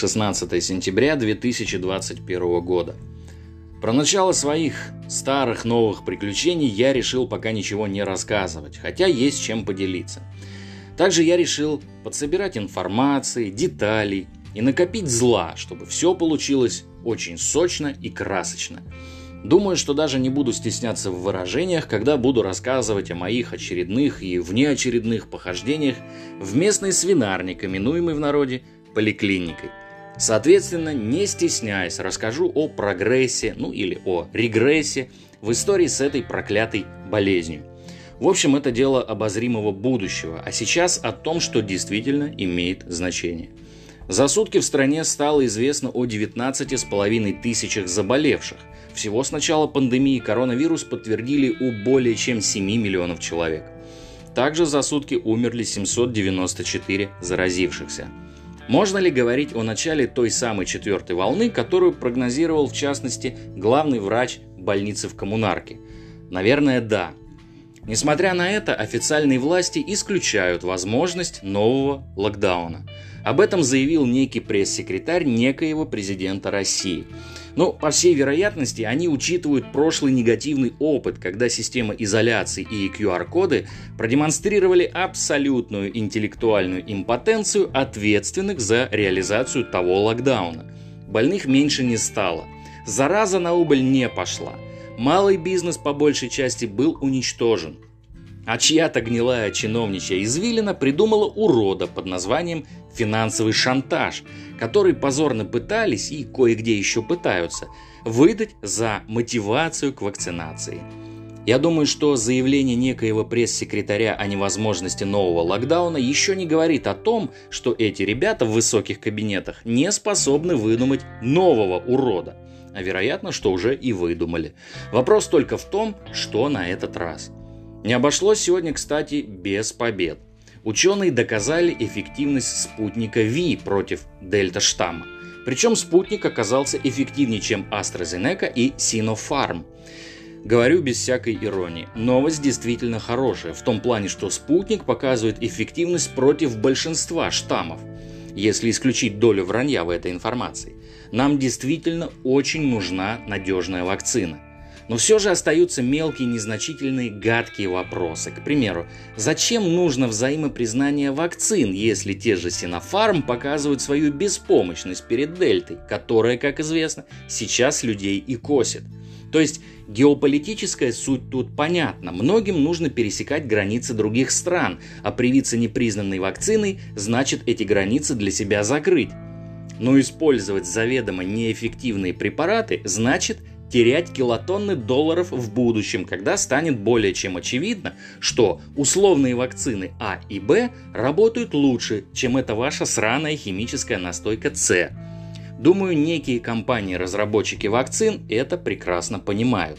16 сентября 2021 года. Про начало своих старых новых приключений я решил пока ничего не рассказывать, хотя есть чем поделиться. Также я решил подсобирать информации, деталей и накопить зла, чтобы все получилось очень сочно и красочно. Думаю, что даже не буду стесняться в выражениях, когда буду рассказывать о моих очередных и внеочередных похождениях в местный свинарник, именуемый в народе поликлиникой. Соответственно, не стесняясь, расскажу о прогрессе, ну или о регрессе в истории с этой проклятой болезнью. В общем, это дело обозримого будущего, а сейчас о том, что действительно имеет значение. За сутки в стране стало известно о 19,5 тысячах заболевших. Всего с начала пандемии коронавирус подтвердили у более чем 7 миллионов человек. Также за сутки умерли 794 заразившихся. Можно ли говорить о начале той самой четвертой волны, которую прогнозировал в частности главный врач больницы в Коммунарке? Наверное, да. Несмотря на это, официальные власти исключают возможность нового локдауна. Об этом заявил некий пресс-секретарь некоего президента России – но, по всей вероятности, они учитывают прошлый негативный опыт, когда система изоляции и QR-коды продемонстрировали абсолютную интеллектуальную импотенцию ответственных за реализацию того локдауна. Больных меньше не стало. Зараза на убыль не пошла. Малый бизнес по большей части был уничтожен. А чья-то гнилая чиновничья извилина придумала урода под названием «финансовый шантаж», который позорно пытались и кое-где еще пытаются выдать за мотивацию к вакцинации. Я думаю, что заявление некоего пресс-секретаря о невозможности нового локдауна еще не говорит о том, что эти ребята в высоких кабинетах не способны выдумать нового урода. А вероятно, что уже и выдумали. Вопрос только в том, что на этот раз. Не обошлось сегодня, кстати, без побед. Ученые доказали эффективность спутника Ви против дельта-штамма. Причем спутник оказался эффективнее, чем AstraZeneca и Sinopharm. Говорю без всякой иронии. Новость действительно хорошая, в том плане, что спутник показывает эффективность против большинства штаммов, если исключить долю вранья в этой информации. Нам действительно очень нужна надежная вакцина – но все же остаются мелкие, незначительные, гадкие вопросы. К примеру, зачем нужно взаимопризнание вакцин, если те же Синофарм показывают свою беспомощность перед Дельтой, которая, как известно, сейчас людей и косит? То есть геополитическая суть тут понятна. Многим нужно пересекать границы других стран, а привиться непризнанной вакциной значит эти границы для себя закрыть. Но использовать заведомо неэффективные препараты значит терять килотонны долларов в будущем, когда станет более чем очевидно, что условные вакцины А и Б работают лучше, чем эта ваша сраная химическая настойка С. Думаю, некие компании-разработчики вакцин это прекрасно понимают.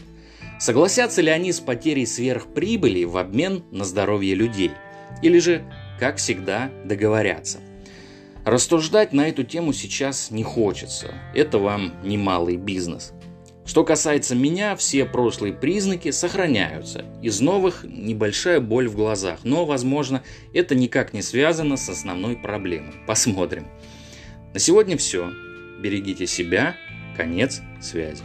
Согласятся ли они с потерей сверхприбыли в обмен на здоровье людей? Или же, как всегда, договорятся? Рассуждать на эту тему сейчас не хочется. Это вам немалый бизнес. Что касается меня, все прошлые признаки сохраняются. Из новых небольшая боль в глазах, но, возможно, это никак не связано с основной проблемой. Посмотрим. На сегодня все. Берегите себя. Конец связи.